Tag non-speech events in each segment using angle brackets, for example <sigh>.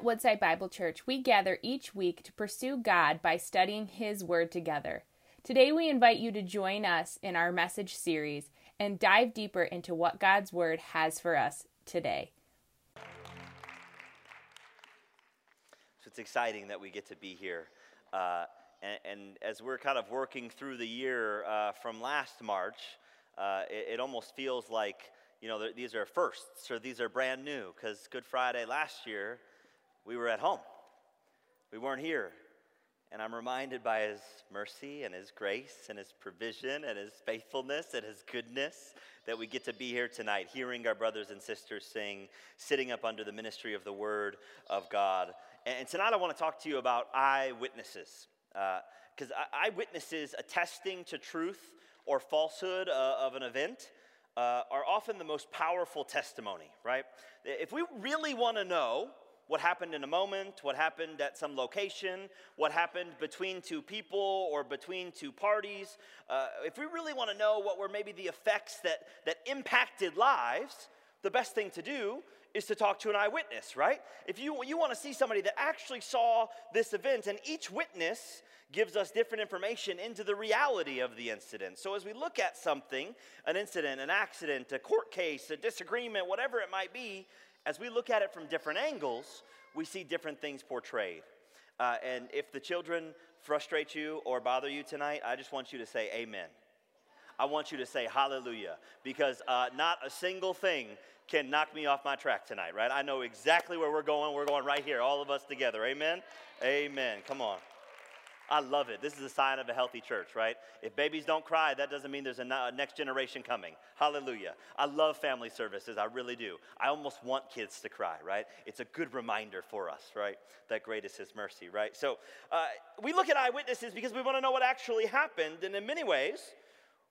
At Woodside Bible Church, we gather each week to pursue God by studying His Word together. Today, we invite you to join us in our message series and dive deeper into what God's Word has for us today. So it's exciting that we get to be here. Uh, and, and, as we're kind of working through the year uh, from last March, uh, it, it, almost feels like, you know, these are firsts or these are brand new because Good Friday last year, we were at home. We weren't here. And I'm reminded by His mercy and His grace and His provision and His faithfulness and His goodness that we get to be here tonight, hearing our brothers and sisters sing, sitting up under the ministry of the Word of God. And tonight I want to talk to you about eyewitnesses. Because uh, eyewitnesses attesting to truth or falsehood uh, of an event uh, are often the most powerful testimony, right? If we really want to know what happened in a moment, what happened at some location, what happened between two people or between two parties. Uh, if we really want to know what were maybe the effects that, that impacted lives, the best thing to do is to talk to an eyewitness, right? If you, you want to see somebody that actually saw this event, and each witness gives us different information into the reality of the incident. So as we look at something, an incident, an accident, a court case, a disagreement, whatever it might be, as we look at it from different angles, we see different things portrayed. Uh, and if the children frustrate you or bother you tonight, I just want you to say amen. I want you to say hallelujah because uh, not a single thing can knock me off my track tonight, right? I know exactly where we're going. We're going right here, all of us together. Amen? Amen. Come on. I love it. This is a sign of a healthy church, right? If babies don't cry, that doesn't mean there's a next generation coming. Hallelujah. I love family services. I really do. I almost want kids to cry, right? It's a good reminder for us, right? That great is His mercy, right? So uh, we look at eyewitnesses because we want to know what actually happened. And in many ways,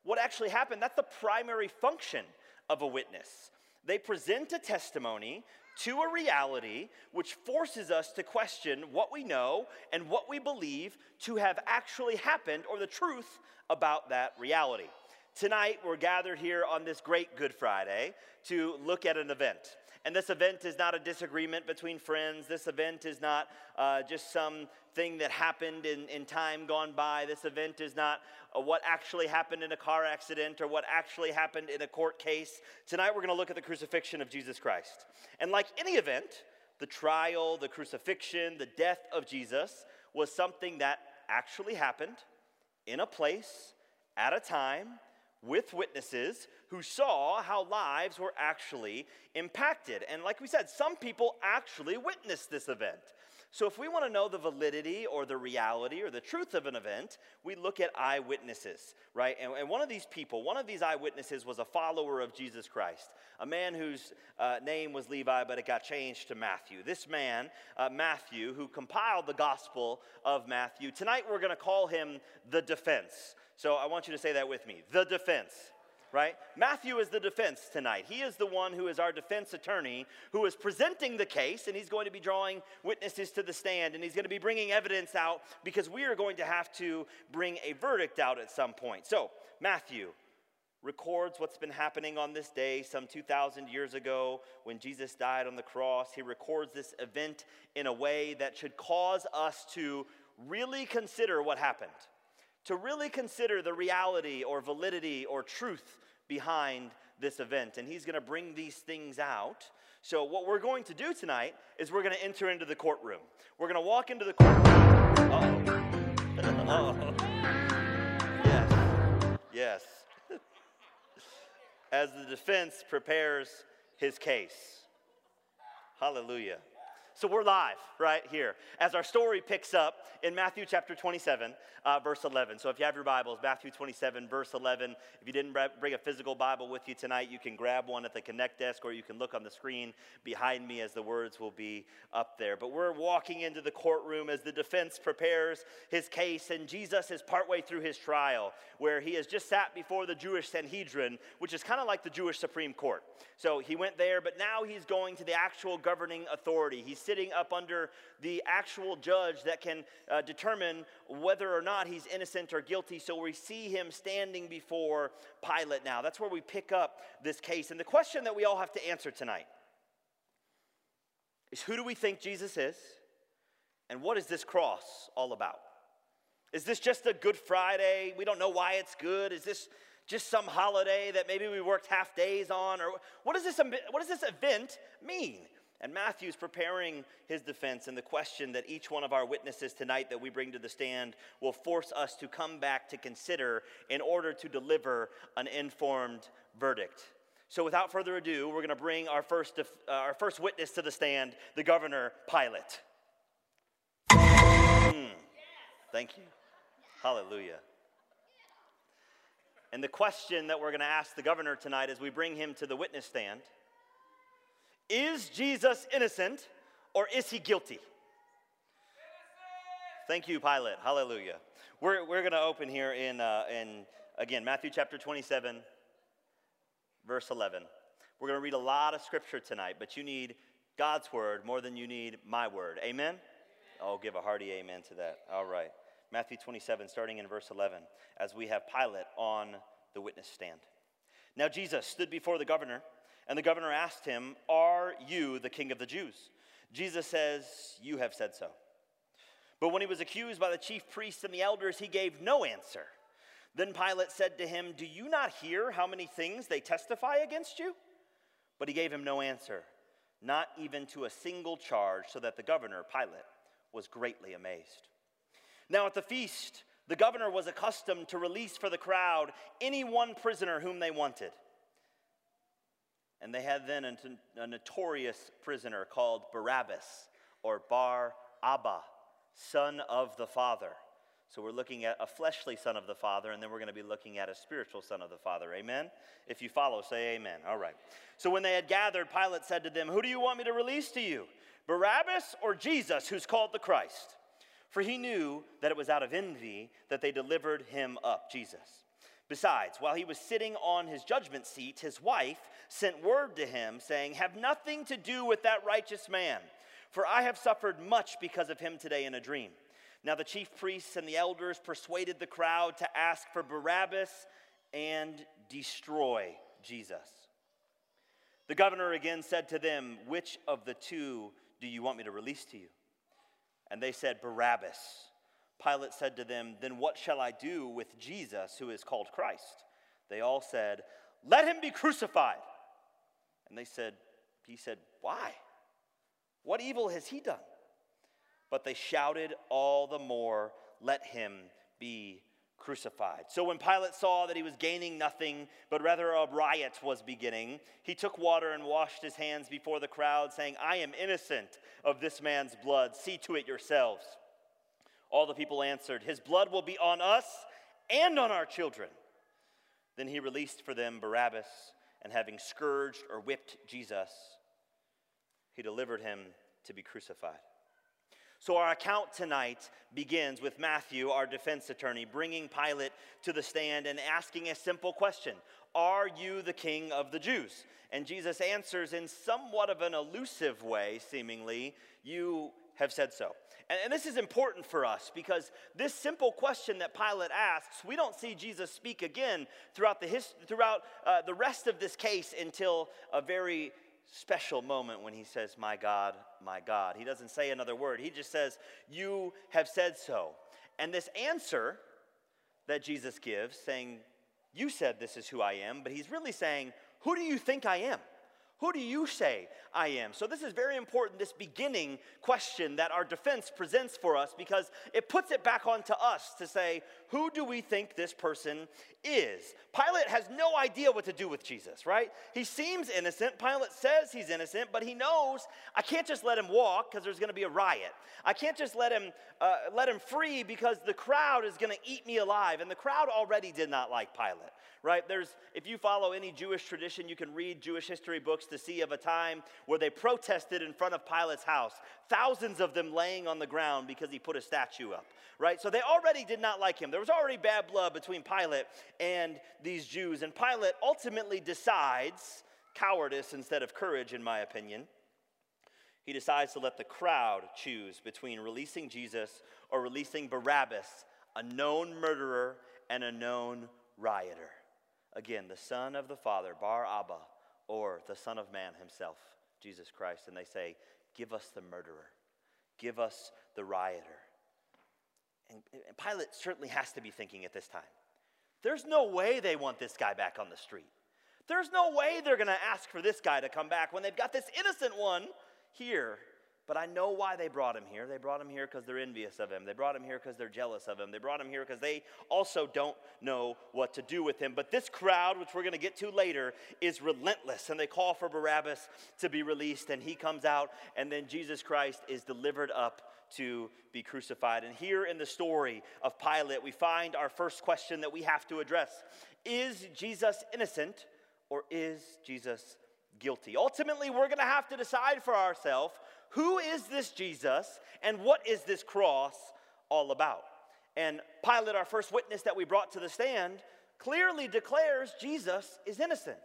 what actually happened, that's the primary function of a witness. They present a testimony to a reality which forces us to question what we know and what we believe to have actually happened or the truth about that reality. Tonight, we're gathered here on this great Good Friday to look at an event. And this event is not a disagreement between friends. This event is not uh, just some thing that happened in, in time gone by. This event is not uh, what actually happened in a car accident or what actually happened in a court case. Tonight, we're going to look at the crucifixion of Jesus Christ. And like any event, the trial, the crucifixion, the death of Jesus was something that actually happened in a place, at a time, with witnesses who saw how lives were actually impacted. And like we said, some people actually witnessed this event. So, if we want to know the validity or the reality or the truth of an event, we look at eyewitnesses, right? And, and one of these people, one of these eyewitnesses was a follower of Jesus Christ, a man whose uh, name was Levi, but it got changed to Matthew. This man, uh, Matthew, who compiled the Gospel of Matthew, tonight we're going to call him the defense. So, I want you to say that with me the defense right? Matthew is the defense tonight. He is the one who is our defense attorney who is presenting the case, and he's going to be drawing witnesses to the stand, and he's going to be bringing evidence out because we are going to have to bring a verdict out at some point. So, Matthew records what's been happening on this day some 2,000 years ago when Jesus died on the cross. He records this event in a way that should cause us to really consider what happened to really consider the reality or validity or truth behind this event. And he's going to bring these things out. So, what we're going to do tonight is we're going to enter into the courtroom. We're going to walk into the courtroom. Uh-oh. <laughs> Yes. Yes. <laughs> As the defense prepares his case. Hallelujah. So we're live right here as our story picks up in Matthew chapter 27, uh, verse 11. So if you have your Bibles, Matthew 27, verse 11. If you didn't bring a physical Bible with you tonight, you can grab one at the Connect desk or you can look on the screen behind me as the words will be up there. But we're walking into the courtroom as the defense prepares his case, and Jesus is partway through his trial where he has just sat before the Jewish Sanhedrin, which is kind of like the Jewish Supreme Court. So he went there, but now he's going to the actual governing authority. He's sitting up under the actual judge that can uh, determine whether or not he's innocent or guilty. So we see him standing before Pilate now. That's where we pick up this case. And the question that we all have to answer tonight is who do we think Jesus is? And what is this cross all about? Is this just a Good Friday? We don't know why it's good. Is this just some holiday that maybe we worked half days on? Or what does this, what does this event mean? And Matthew's preparing his defense, and the question that each one of our witnesses tonight that we bring to the stand will force us to come back to consider in order to deliver an informed verdict. So, without further ado, we're going to bring our first, uh, our first witness to the stand, the governor Pilate. Mm, thank you. Hallelujah. And the question that we're going to ask the governor tonight as we bring him to the witness stand is Jesus innocent or is he guilty? Thank you, Pilate. Hallelujah. We're, we're going to open here in, uh, in, again, Matthew chapter 27, verse 11. We're going to read a lot of scripture tonight, but you need God's word more than you need my word. Amen? Oh, give a hearty amen to that. All right. Matthew 27, starting in verse 11, as we have Pilate on the witness stand. Now Jesus stood before the governor and the governor asked him, Are you the king of the Jews? Jesus says, You have said so. But when he was accused by the chief priests and the elders, he gave no answer. Then Pilate said to him, Do you not hear how many things they testify against you? But he gave him no answer, not even to a single charge, so that the governor, Pilate, was greatly amazed. Now at the feast, the governor was accustomed to release for the crowd any one prisoner whom they wanted. And they had then a, notorious prisoner called Barabbas or Bar Abba, son of the Father. So we're looking at a fleshly son of the Father, and then we're going to be looking at a spiritual son of the Father. Amen? If you follow, say amen. All right. So when they had gathered, Pilate said to them, Who do you want me to release to you? Barabbas or Jesus, who's called the Christ? For he knew that it was out of envy that they delivered him up, Jesus. Besides, while he was sitting on his judgment seat, his wife sent word to him, saying, Have nothing to do with that righteous man, for I have suffered much because of him today in a dream. Now the chief priests and the elders persuaded the crowd to ask for Barabbas and destroy Jesus. The governor again said to them, Which of the two do you want me to release to you? And they said, Barabbas. Pilate said to them, Then what shall I do with Jesus, who is called Christ? They all said, Let him be crucified. And they said, He said, Why? What evil has he done? But they shouted all the more, Let him be crucified. So when Pilate saw that he was gaining nothing, but rather a riot was beginning, he took water and washed his hands before the crowd, saying, I am innocent of this man's blood. See to it yourselves. All the people answered, His blood will be on us and on our children. Then he released for them Barabbas, and having scourged or whipped Jesus, he delivered him to be crucified. So, our account tonight begins with Matthew, our defense attorney, bringing Pilate to the stand and asking a simple question Are you the king of the Jews? And Jesus answers in somewhat of an elusive way, seemingly, You have said so. And, and, this is important for us because this simple question that Pilate asks, we don't see Jesus speak again throughout the, his, throughout, uh, the rest of this case until a very special moment when he says, My God, my God. He doesn't say another word, he just says, You have said so. And this answer that Jesus gives, saying, You said this is who I am, but he's really saying, Who do you think I am? Who do you say I am? So, this is very important, this beginning question that our defense presents for us because it puts it back onto us to say, who do we think this person is? Pilate has no idea what to do with Jesus, right? He seems innocent. Pilate says he's innocent, but he knows I can't just let him walk because there's going to be a riot. I can't just let him, uh, let him free because the crowd is going to eat me alive. And the crowd already did not like Pilate right? There's, if you follow any Jewish tradition, you can read Jewish history books to see of a time where they protested in front of Pilate's house, thousands of them laying on the ground because he put a statue up, right? So they already did not like him. There was already bad blood between Pilate and these Jews. And Pilate ultimately decides cowardice instead of courage, in my opinion. He decides to let the crowd choose between releasing Jesus or releasing Barabbas, a known murderer and a known rioter. Again, the Son of the Father, Bar Abba, or the Son of Man himself, Jesus Christ. And they say, Give us the murderer. Give us the rioter. And, and Pilate certainly has to be thinking at this time there's no way they want this guy back on the street. There's no way they're going to ask for this guy to come back when they've got this innocent one here. But I know why they brought him here. They brought him here because they're envious of him. They brought him here because they're jealous of him. They brought him here because they also don't know what to do with him. But this crowd, which we're going to get to later, is relentless. And they call for Barabbas to be released. And he comes out. And then Jesus Christ is delivered up to be crucified. And here in the story of Pilate, we find our first question that we have to address Is Jesus innocent or is Jesus guilty? Ultimately, we're going to have to decide for ourselves who is this Jesus and what is this cross all about? And Pilate, our first witness that we brought to the stand, clearly declares Jesus is innocent.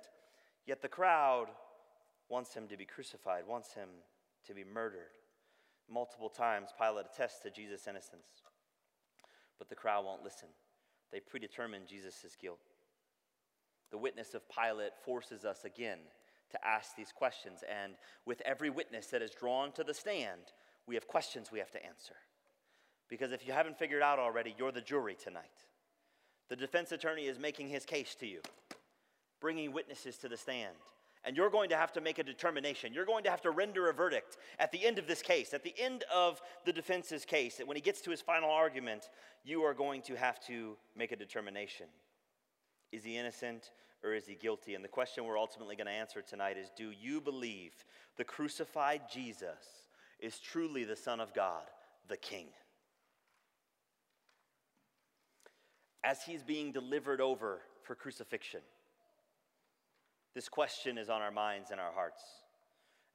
Yet the crowd wants him to be crucified, wants him to be murdered. Multiple times, Pilate attests to Jesus' innocence. But the crowd won't listen. They predetermine Jesus' guilt. The witness of Pilate forces us again to ask these questions. And with every witness that is drawn to the stand, we have questions we have to answer. Because if you haven't figured out already, you're the jury tonight. The defense attorney is making his case to you, bringing witnesses to the stand. And you're going to have to make a determination. You're going to have to render a verdict at the end of this case, at the end of the defense's case. that When he gets to his final argument, you are going to have to make a determination. Is he innocent or is he guilty? And the question we're ultimately going to answer tonight is Do you believe the crucified Jesus is truly the Son of God, the King? As he's being delivered over for crucifixion, this question is on our minds and our hearts.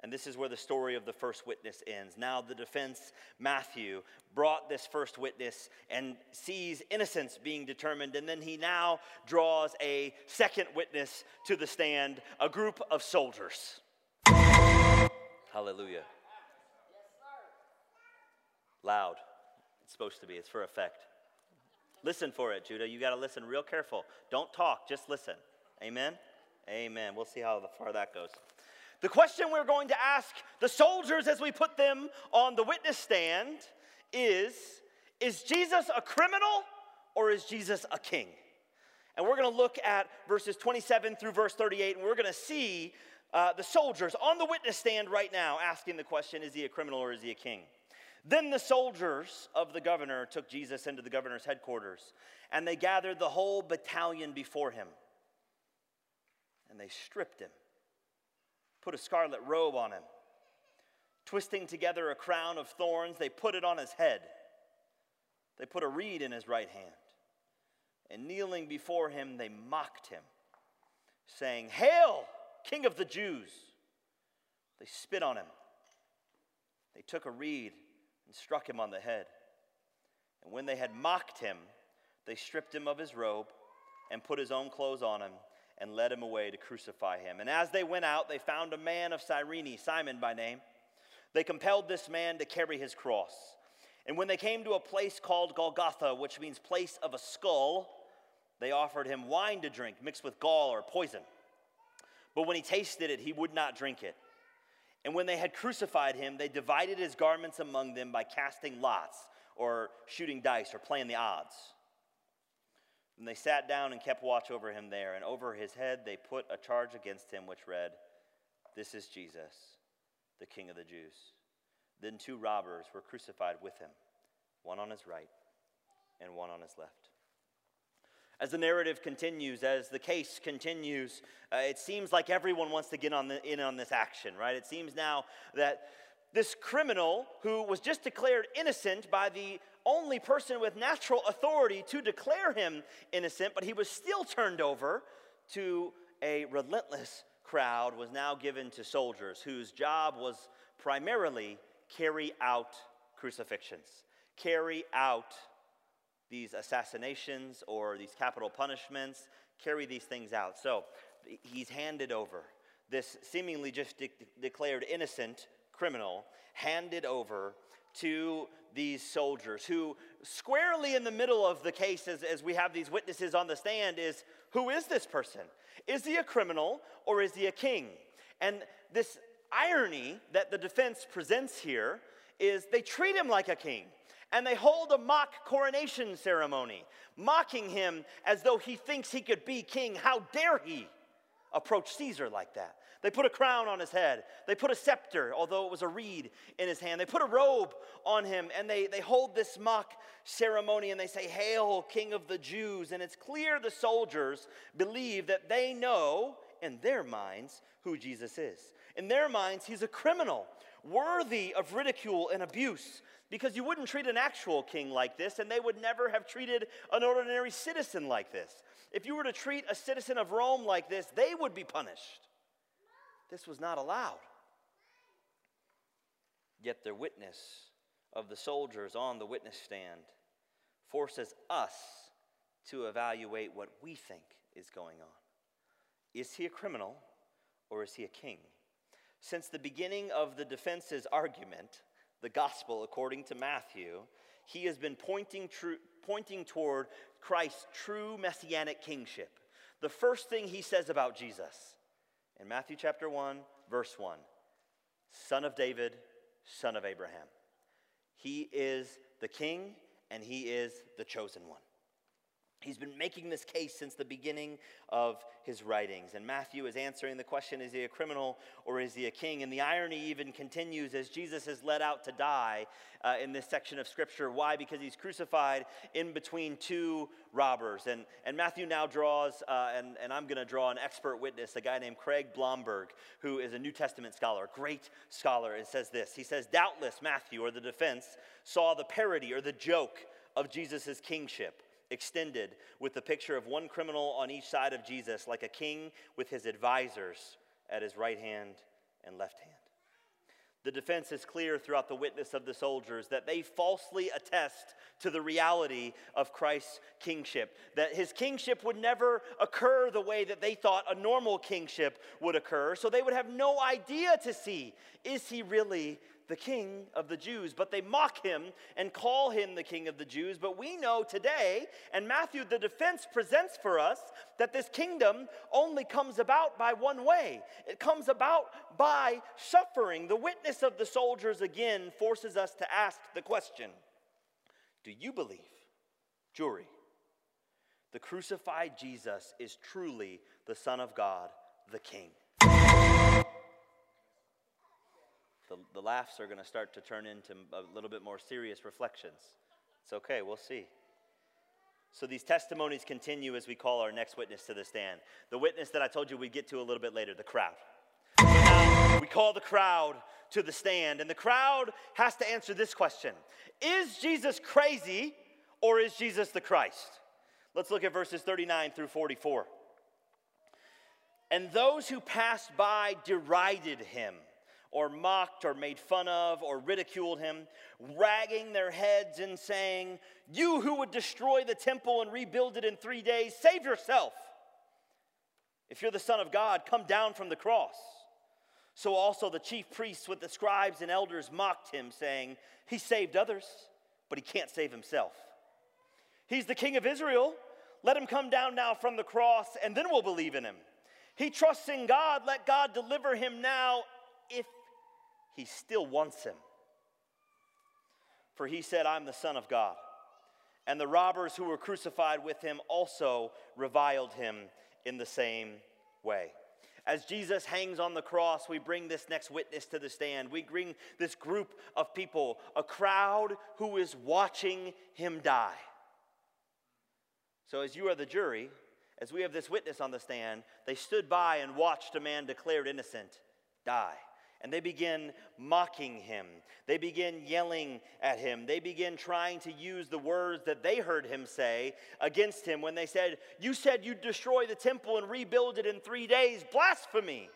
And this is where the story of the first witness ends. Now, the defense, Matthew, brought this first witness and sees innocence being determined. And then he now draws a second witness to the stand, a group of soldiers. Hallelujah. Loud. It's supposed to be, it's for effect. Listen for it, Judah. You got to listen real careful. Don't talk, just listen. Amen? Amen. We'll see how far that goes. The question we're going to ask the soldiers as we put them on the witness stand is Is Jesus a criminal or is Jesus a king? And we're going to look at verses 27 through verse 38, and we're going to see uh, the soldiers on the witness stand right now asking the question Is he a criminal or is he a king? Then the soldiers of the governor took Jesus into the governor's headquarters, and they gathered the whole battalion before him, and they stripped him put a scarlet robe on him. Twisting together a crown of thorns, they put it on his head. They put a reed in his right hand. And kneeling before him, they mocked him, saying, Hail, King of the Jews! They spit on him. They took a reed and struck him on the head. And when they had mocked him, they stripped him of his robe and put his own clothes on him and led him away to crucify him. And as they went out, they found a man of Cyrene, Simon by name. They compelled this man to carry his cross. And when they came to a place called Golgotha, which means place of a skull, they offered him wine to drink mixed with gall or poison. But when he tasted it, he would not drink it. And when they had crucified him, they divided his garments among them by casting lots or shooting dice or playing the odds. And they sat down and kept watch over him there, and over his head they put a charge against him which read, This is Jesus, the King of the Jews. Then two robbers were crucified with him, one on his right and one on his left. As the narrative continues, as the case continues, uh, it seems like everyone wants to get on the, in on this action, right? It seems now that this criminal who was just declared innocent by the only person with natural authority to declare him innocent, but he was still turned over to a relentless crowd, was now given to soldiers whose job was primarily carry out crucifixions, carry out these assassinations or these capital punishments, carry these things out. So he's handed over. This seemingly just de- declared innocent criminal handed over to these soldiers, who squarely in the middle of the case, as, as we have these witnesses on the stand, is who is this person? Is he a criminal or is he a king? And this irony that the defense presents here is they treat him like a king and they hold a mock coronation ceremony, mocking him as though he thinks he could be king. How dare he approach Caesar like that? They put a crown on his head. They put a scepter, although it was a reed, in his hand. They put a robe on him and they, they hold this mock ceremony and they say, Hail, King of the Jews. And it's clear the soldiers believe that they know in their minds who Jesus is. In their minds, he's a criminal, worthy of ridicule and abuse, because you wouldn't treat an actual king like this, and they would never have treated an ordinary citizen like this. If you were to treat a citizen of Rome like this, they would be punished. This was not allowed. Yet their witness of the soldiers on the witness stand forces us to evaluate what we think is going on. Is he a criminal or is he a king? Since the beginning of the defense's argument, the gospel according to Matthew, he has been pointing, tr- pointing toward Christ's true messianic kingship. The first thing he says about Jesus in Matthew chapter 1, verse 1 Son of David, son of Abraham. He is the king and he is the chosen one. He's been making this case since the beginning of his writings. And Matthew is answering the question is he a criminal or is he a king? And the irony even continues as Jesus is led out to die uh, in this section of scripture. Why? Because he's crucified in between two robbers. And, and Matthew now draws, uh, and, and I'm going to draw an expert witness, a guy named Craig Blomberg, who is a New Testament scholar, great scholar, and says this. He says, Doubtless Matthew, or the defense, saw the parody or the joke of Jesus' kingship extended with the picture of one criminal on each side of Jesus, like a king with his advisors at his right hand and left hand. The defense is clear throughout the witness of the soldiers that they falsely attest to the reality of Christ's kingship, that his kingship would never occur the way that they thought a normal kingship would occur. So they would have no idea to see is he really the king of the Jews, but they mock him and call him the king of the Jews. But we know today, and Matthew, the defense presents for us that this kingdom only comes about by one way it comes about by suffering. The witness of the soldiers again forces us to ask the question Do you believe, jury, the crucified Jesus is truly the Son of God, the King? The, the laughs are going to start to turn into a little bit more serious reflections. It's okay, we'll see. So these testimonies continue as we call our next witness to the stand. The witness that I told you we'd get to a little bit later, the crowd. We call the crowd to the stand, and the crowd has to answer this question Is Jesus crazy or is Jesus the Christ? Let's look at verses 39 through 44. And those who passed by derided him or mocked or made fun of or ridiculed him, wagging their heads and saying, You who would destroy the temple and rebuild it in three days, save yourself. If you're the Son of God, come down from the cross. So also the chief priests with the scribes and elders mocked him, saying, He saved others, but he can't save himself. He's the King of Israel. Let him come down now from the cross, and then we'll believe in him. He trusts in God. Let God deliver him now if he still wants him. For he said, I'm the Son of God. And the robbers who were crucified with him also reviled him in the same way. As Jesus hangs on the cross, we bring this next witness to the stand. We bring this group of people, a crowd who is watching him die. So, as you are the jury, as we have this witness on the stand, they stood by and watched a man declared innocent die and they begin mocking him. They begin yelling at him. They begin trying to use the words that they heard him say against him when they said, You said you'd destroy the temple and rebuild it in three days. Blasphemy.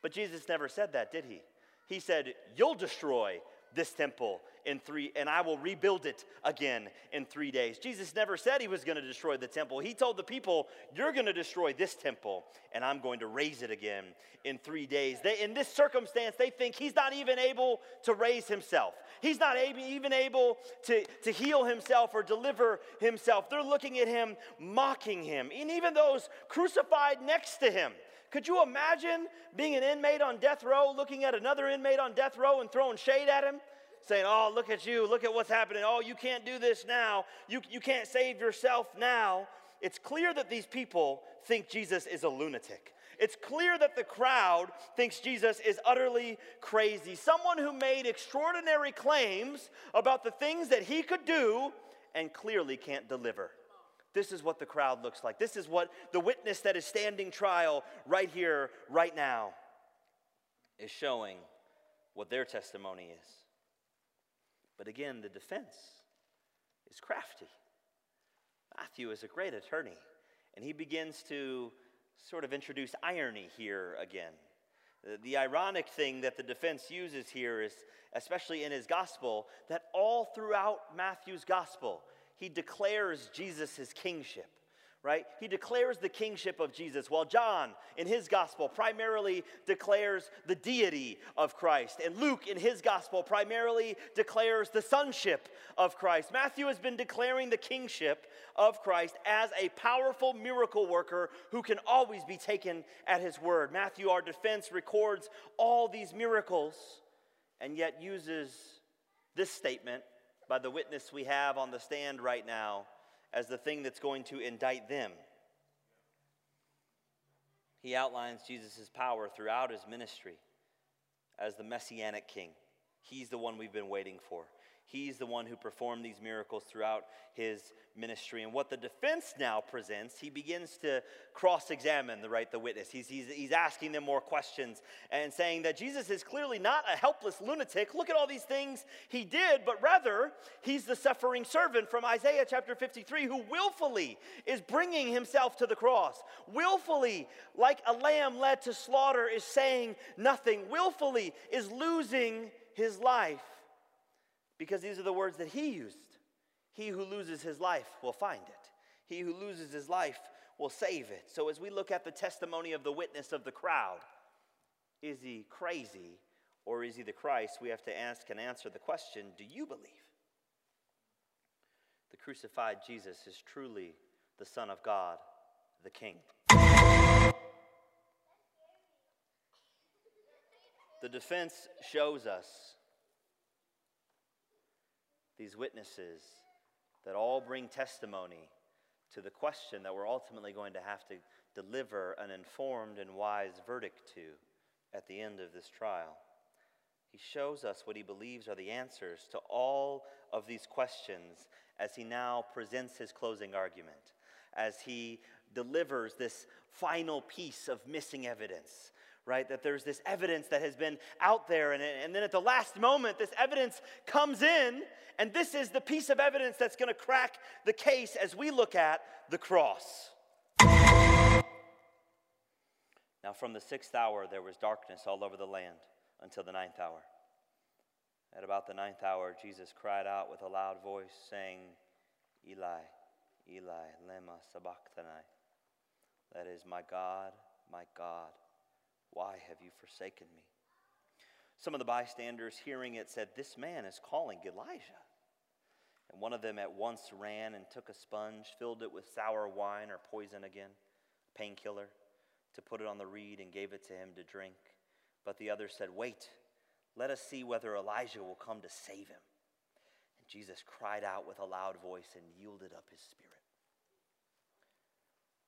But Jesus never said that, did he? He said, You'll destroy this temple in three, and I will rebuild it again in three days. Jesus never said he was going to destroy the temple. He told the people, You're going to destroy this temple, and I'm going to raise it again in three days. They, in this circumstance, they think he's not even able to raise himself. He's not able, even able to, to heal himself or deliver himself. They're looking at him, mocking him. And even those crucified next to him Could you imagine being an inmate on death row, looking at another inmate on death row and throwing shade at him? Saying, Oh, look at you, look at what's happening. Oh, you can't do this now. You, you can't save yourself now. It's clear that these people think Jesus is a lunatic. It's clear that the crowd thinks Jesus is utterly crazy. Someone who made extraordinary claims about the things that he could do and clearly can't deliver. This is what the crowd looks like. This is what the witness that is standing trial right here, right now, is showing what their testimony is. But again, the defense is crafty. Matthew is a great attorney, and he begins to sort of introduce irony here again. The, the ironic thing that the defense uses here is, especially in his gospel, that all throughout Matthew's gospel, he declares Jesus' kingship right? He declares the kingship of Jesus, while John, in his gospel, primarily declares the deity of Christ. And Luke, in his gospel, primarily declares the sonship of Christ. Matthew has been declaring the kingship of Christ as a powerful miracle worker who can always be taken at his word. Matthew, our defense, records all these miracles and yet uses this statement by the witness we have on the stand right now as the thing that's going to indict them. He outlines Jesus' power throughout his ministry as the messianic king. He's the one we've been waiting for. He's the one who performed these miracles throughout his ministry. And what the defense now presents, he begins to cross examine the right, the witness. He's, he's, he's asking them more questions and saying that Jesus is clearly not a helpless lunatic. Look at all these things he did, but rather, he's the suffering servant from Isaiah chapter 53 who willfully is bringing himself to the cross. Willfully, like a lamb led to slaughter, is saying nothing. Willfully is losing his life because these are the words that he used. He who loses his life will find it. He who loses his life will save it. So, as we look at the testimony of the witness of the crowd, is he crazy or is he the Christ? We have to ask and answer the question do you believe? The crucified Jesus is truly the Son of God, the King. The defense shows us these witnesses that all bring testimony to the question that we're ultimately going to have to deliver an informed and wise verdict to at the end of this trial. He shows us what he believes are the answers to all of these questions as he now presents his closing argument, as he delivers this final piece of missing evidence, right? That there's this evidence that has been out there, and, and then at the last moment, this evidence comes in and this is the piece of evidence that's going to crack the case as we look at the cross. Now, from the sixth hour, there was darkness all over the land until the ninth hour. At about the ninth hour, Jesus cried out with a loud voice, saying, Eli, Eli, lema sabachthani. That is, my God, my God, why have you forsaken me? Some of the bystanders hearing it said, This man is calling Elijah. And one of them at once ran and took a sponge, filled it with sour wine or poison again, painkiller, to put it on the reed and gave it to him to drink. But the other said, Wait, let us see whether Elijah will come to save him. And Jesus cried out with a loud voice and yielded up his spirit.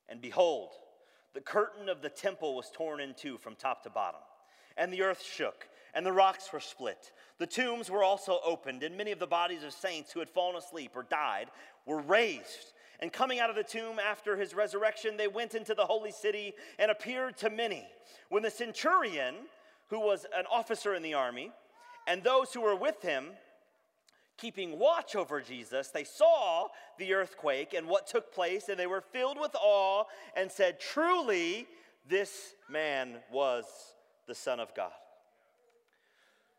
And behold, the curtain of the temple was torn in two from top to bottom, and the earth shook and the rocks were split. The tombs were also opened, and many of the bodies of saints who had fallen asleep or died were raised. And coming out of the tomb after his resurrection, they went into the holy city and appeared to many. When the centurion, who was an officer in the army, and those who were with him, keeping watch over Jesus, they saw the earthquake and what took place, and they were filled with awe and said, Truly, this man was the Son of God.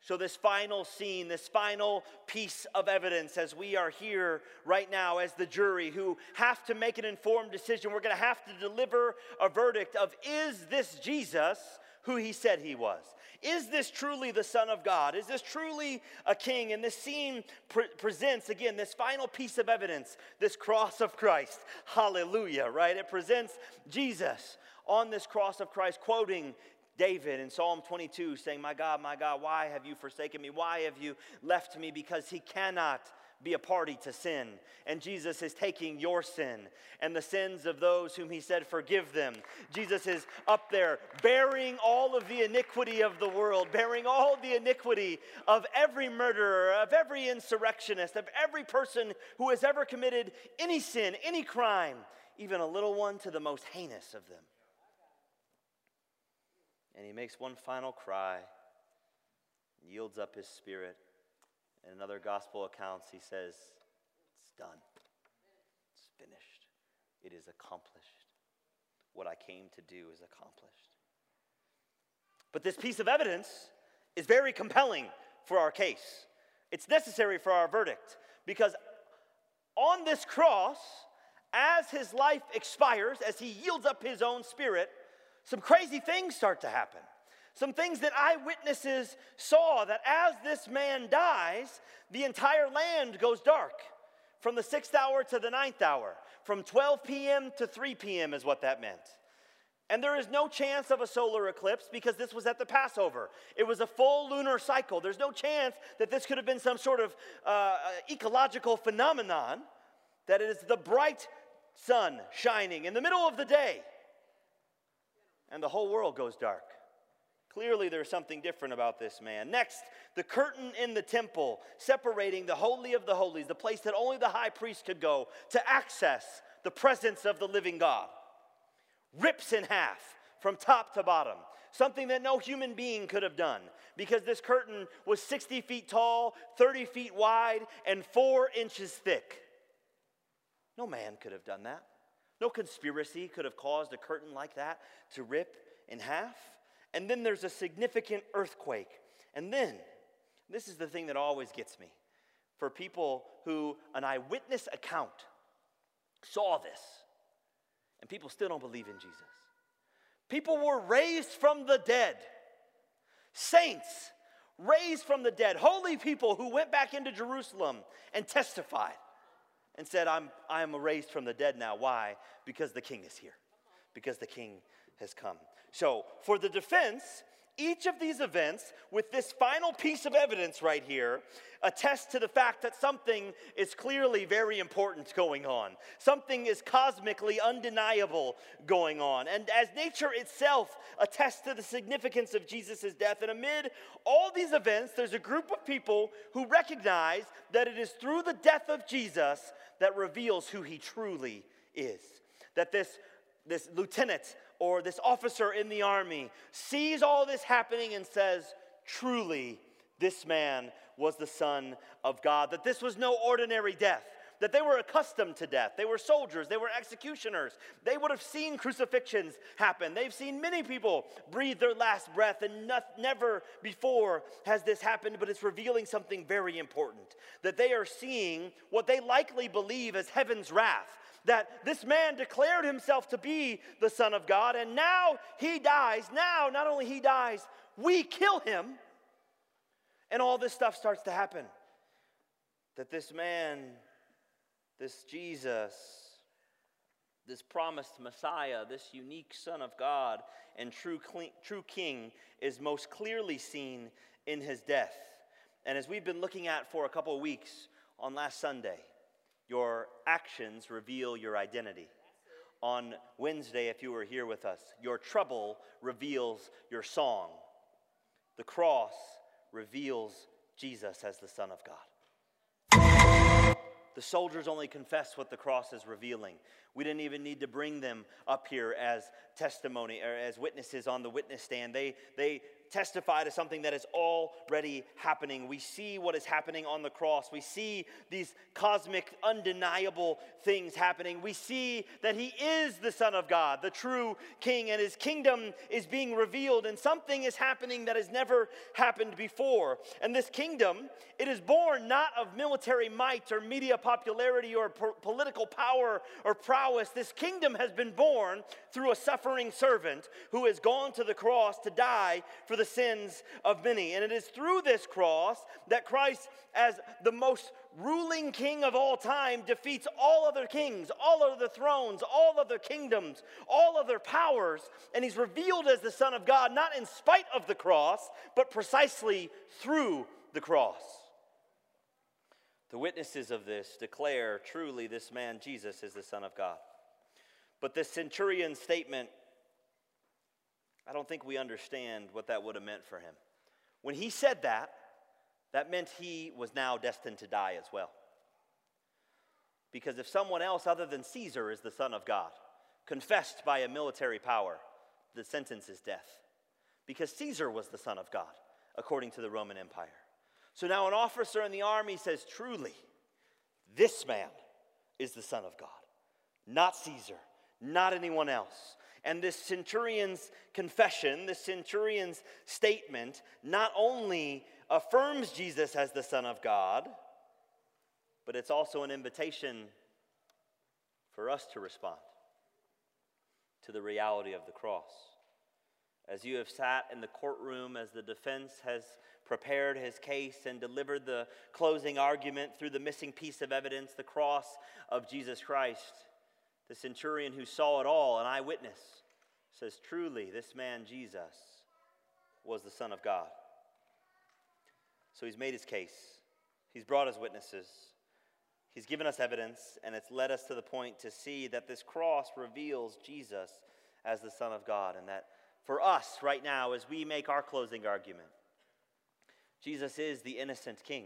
So, this final scene, this final piece of evidence, as we are here right now as the jury who have to make an informed decision, we're going to have to deliver a verdict of is this Jesus who he said he was? Is this truly the Son of God? Is this truly a king? And this scene pre- presents, again, this final piece of evidence, this cross of Christ. Hallelujah, right? It presents Jesus on this cross of Christ, quoting David in Psalm 22, saying, My God, my God, why have you forsaken me? Why have you left me? Because he cannot be a party to sin. And Jesus is taking your sin and the sins of those whom he said, Forgive them. Jesus is up there bearing all of the iniquity of the world, bearing all the iniquity of every murderer, of every insurrectionist, of every person who has ever committed any sin, any crime, even a little one to the most heinous of them. And he makes one final cry, yields up his spirit. In another gospel accounts, he says, It's done. It's finished. It is accomplished. What I came to do is accomplished. But this piece of evidence is very compelling for our case. It's necessary for our verdict because on this cross, as his life expires, as he yields up his own spirit, some crazy things start to happen. Some things that eyewitnesses saw that as this man dies, the entire land goes dark from the sixth hour to the ninth hour. From 12 p.m. to 3 p.m. is what that meant. And there is no chance of a solar eclipse because this was at the Passover. It was a full lunar cycle. There's no chance that this could have been some sort of uh, ecological phenomenon, that it is the bright sun shining in the middle of the day and the whole world goes dark. Clearly, there's something different about this man. Next, the curtain in the temple separating the Holy of the Holies, the place that only the high priest could go to access the presence of the living God, rips in half from top to bottom. Something that no human being could have done because this curtain was 60 feet tall, 30 feet wide, and four inches thick. No man could have done that. No conspiracy could have caused a curtain like that to rip in half. And then there's a significant earthquake. And then, this is the thing that always gets me for people who an eyewitness account saw this, and people still don't believe in Jesus. People were raised from the dead, saints raised from the dead, holy people who went back into Jerusalem and testified and said, I'm, I'm raised from the dead now. Why? Because the king is here, because the king has come. So, for the defense, each of these events, with this final piece of evidence right here, attest to the fact that something is clearly very important going on. Something is cosmically undeniable going on. And as nature itself attests to the significance of Jesus' death, and amid all these events, there's a group of people who recognize that it is through the death of Jesus that reveals who he truly is. That this, this lieutenant or this officer in the army sees all this happening and says, Truly, this man was the Son of God. That this was no ordinary death. That they were accustomed to death. They were soldiers. They were executioners. They would have seen crucifixions happen. They've seen many people breathe their last breath, and not, never before has this happened, but it's revealing something very important. That they are seeing what they likely believe as heaven's wrath that this man declared himself to be the Son of God, and now he dies. Now, not only he dies, we kill him, and all this stuff starts to happen. That this man, this Jesus, this promised Messiah, this unique Son of God and true, true King, is most clearly seen in his death. And as we've been looking at for a couple of weeks on last Sunday, your actions reveal your identity. On Wednesday, if you were here with us, your trouble reveals your song. The cross reveals Jesus as the Son of God. The soldiers only confess what the cross is revealing. We didn't even need to bring them up here as testimony or as witnesses on the witness stand. They, they testify to something that is already happening. We see what is happening on the cross. We see these cosmic, undeniable things happening. We see that He is the Son of God, the true King, and His kingdom is being revealed, and something is happening that has never happened before. And this kingdom, it is born not of military might or media popularity or po- political power or prowess. This kingdom has been born through a suffering servant who has gone to the cross to die for the the sins of many. And it is through this cross that Christ, as the most ruling king of all time, defeats all other kings, all other thrones, all other kingdoms, all other powers. And he's revealed as the Son of God, not in spite of the cross, but precisely through the cross. The witnesses of this declare truly this man, Jesus, is the Son of God. But this centurion's statement, I don't think we understand what that would have meant for him. When he said that, that meant he was now destined to die as well. Because if someone else other than Caesar is the Son of God, confessed by a military power, the sentence is death. Because Caesar was the Son of God, according to the Roman Empire. So now an officer in the army says, Truly, this man is the Son of God, not Caesar, not anyone else. And this centurion's confession, this centurion's statement, not only affirms Jesus as the Son of God, but it's also an invitation for us to respond to the reality of the cross. As you have sat in the courtroom, as the defense has prepared his case and delivered the closing argument through the missing piece of evidence, the cross of Jesus Christ, the centurion who saw it all, an eyewitness, says, Truly, this man Jesus was the Son of God. So he's made his case, he's brought his witnesses. He's given us evidence, and it's led us to the point to see that this cross reveals Jesus as the Son of God. And that for us right now, as we make our closing argument, Jesus is the innocent King.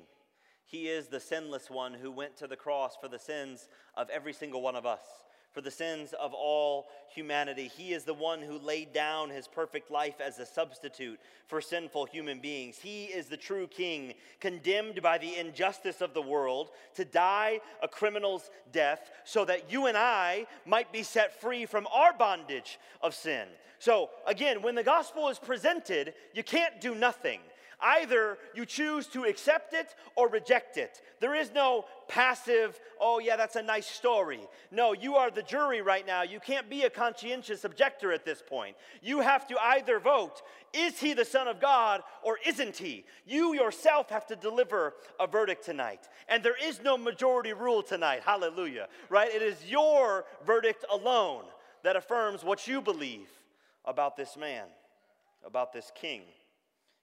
He is the sinless one who went to the cross for the sins of every single one of us for the sins of all humanity. He is the one who laid down his perfect life as a substitute for sinful human beings. He is the true king, condemned by the injustice of the world to die a criminal's death so that you and I might be set free from our bondage of sin. So, again, when the gospel is presented, you can't do nothing. Either you choose to accept it or reject it. There is no passive, oh, yeah, that's a nice story. No, you are the jury right now. You can't be a conscientious objector at this point. You have to either vote is he the Son of God or isn't he? You yourself have to deliver a verdict tonight. And there is no majority rule tonight. Hallelujah. Right? It is your verdict alone that affirms what you believe about this man, about this king.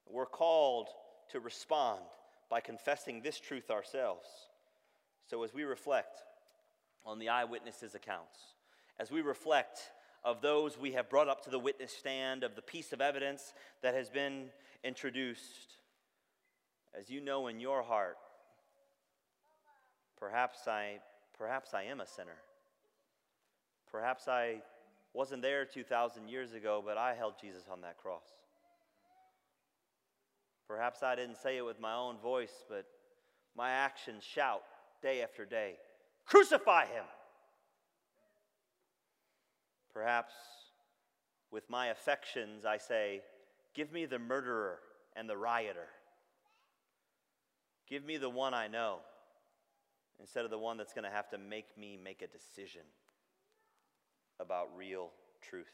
We're called to respond by confessing this truth ourselves. So, as we reflect on the eyewitnesses' accounts, as we reflect of those we have brought up to the witness stand, of the piece of evidence that has been introduced, as you know in your heart, perhaps I, perhaps I am a sinner. Perhaps I wasn't there 2,000 years ago, but I held Jesus on that cross. Perhaps I didn't say it with my own voice, but my actions shout day after day Crucify him! Perhaps with my affections I say, Give me the murderer and the rioter. Give me the one I know instead of the one that's going to have to make me make a decision about real truth.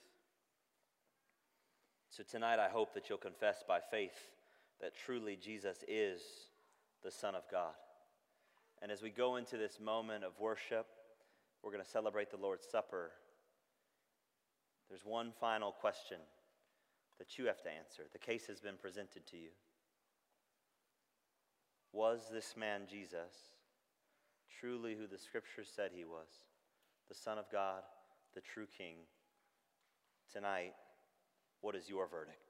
So tonight I hope that you'll confess by faith that truly Jesus is the Son of God. And as we go into this moment of worship, we're going to celebrate the Lord's Supper. There's one final question that you have to answer. The case has been presented to you. Was this man Jesus truly who the scriptures said he was? The Son of God, the true King? Tonight, what is your verdict?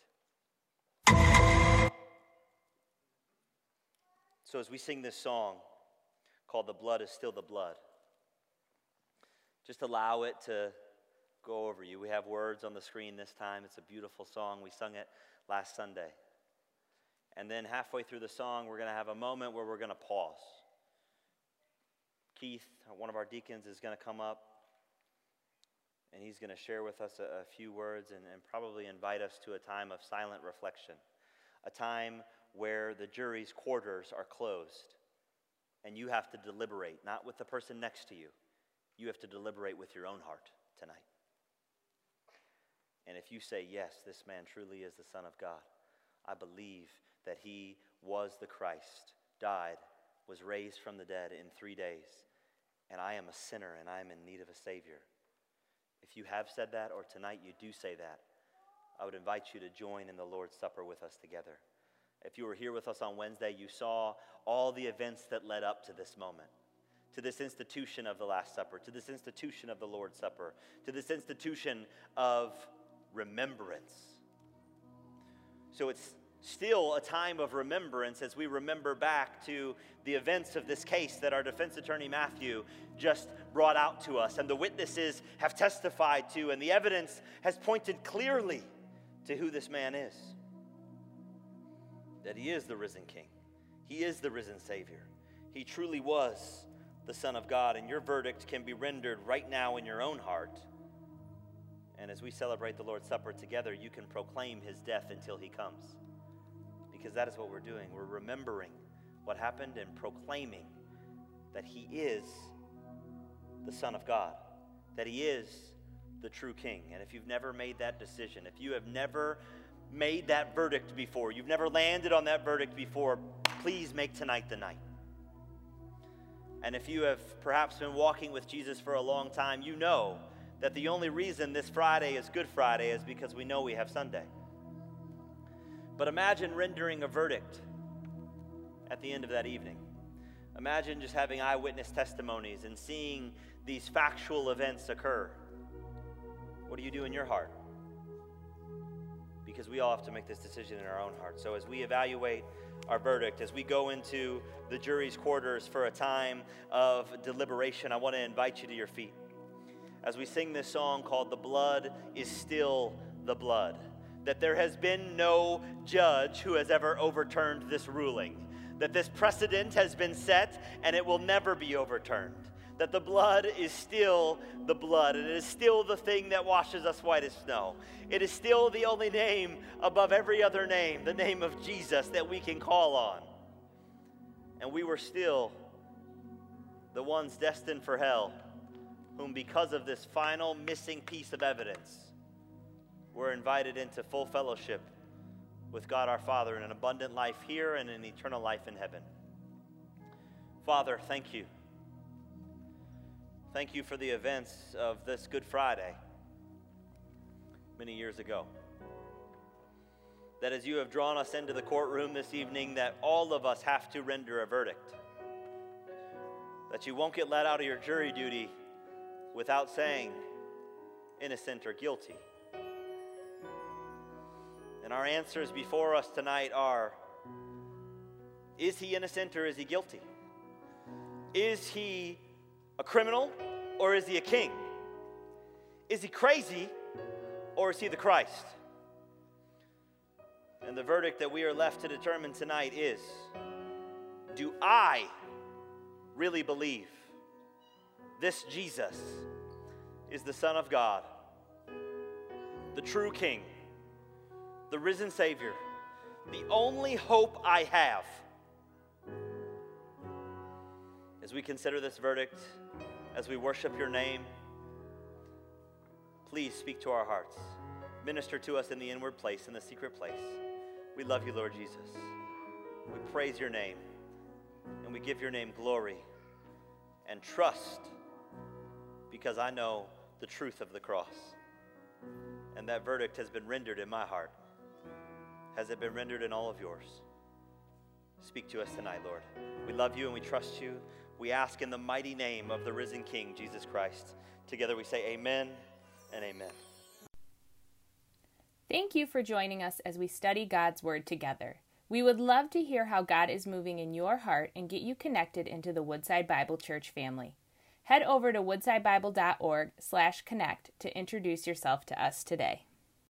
So, as we sing this song called The Blood is Still the Blood, just allow it to go over you. We have words on the screen this time. It's a beautiful song. We sung it last Sunday. And then halfway through the song, we're going to have a moment where we're going to pause. Keith, one of our deacons, is going to come up and he's going to share with us a, a few words and, and probably invite us to a time of silent reflection, a time where the jury's quarters are closed and you have to deliberate, not with the person next to you. You have to deliberate with your own heart tonight. And if you say, Yes, this man truly is the Son of God, I believe that he was the Christ, died, was raised from the dead in three days, and I am a sinner and I am in need of a Savior. If you have said that, or tonight you do say that, I would invite you to join in the Lord's Supper with us together. If you were here with us on Wednesday, you saw all the events that led up to this moment, to this institution of the Last Supper, to this institution of the Lord's Supper, to this institution of remembrance. So it's still a time of remembrance as we remember back to the events of this case that our defense attorney Matthew just brought out to us, and the witnesses have testified to, and the evidence has pointed clearly to who this man is that he is the risen King, he is the risen Savior. He truly was the Son of God, and your verdict can be rendered right now in your own heart. And as we celebrate the Lord's Supper together, you can proclaim his death until he comes. Because that is what we're doing. We're remembering what happened and proclaiming that he is the Son of God, that he is the true King. And if you've never made that decision, if you have never made that verdict before, you've never landed on that verdict before, please make tonight the night. And if you have perhaps been walking with Jesus for a long time, you know that the only reason this Friday is Good Friday is because we know we have Sunday. But imagine rendering a verdict at the end of that evening. Imagine just having eyewitness testimonies and seeing these factual events occur. What do you do in your heart? Because we all have to make this decision in our own heart. So as we evaluate our verdict, as we go into the jury's quarters for a time of deliberation, I want to invite you to your feet. As we sing this song called The Blood is Still the Blood, that there has been no judge who has ever overturned this ruling, that this precedent has been set and it will never be overturned that the blood is still the blood, and it is still the thing that washes us white as snow. It is still the only name above every other name, the name of Jesus that we can call on. And we were still the ones destined for hell, whom, because of this final missing piece of evidence, were invited into full fellowship with God our Father in an abundant life here and an eternal life in heaven. Father, thank you. Thank you for the events of this Good Friday many years ago. That as you have drawn us into the courtroom this evening, that all of us have to render a verdict. That you won't get let out of your jury duty without saying innocent or guilty. And our answers before us tonight are Is he innocent or is he guilty? Is he a criminal or is he a king? Is he crazy or is he the Christ? And the verdict that we are left to determine tonight is do I really believe this Jesus is the Son of God, the true King, the risen Savior, the only hope I have? As we consider this verdict, as we worship your name, please speak to our hearts. Minister to us in the inward place, in the secret place. We love you, Lord Jesus. We praise your name, and we give your name glory and trust because I know the truth of the cross. And that verdict has been rendered in my heart. Has it been rendered in all of yours? Speak to us tonight, Lord. We love you and we trust you. We ask in the mighty name of the risen King, Jesus Christ. Together we say, Amen and Amen. Thank you for joining us as we study God's Word together. We would love to hear how God is moving in your heart and get you connected into the Woodside Bible Church family. Head over to woodsidebible.org/connect to introduce yourself to us today.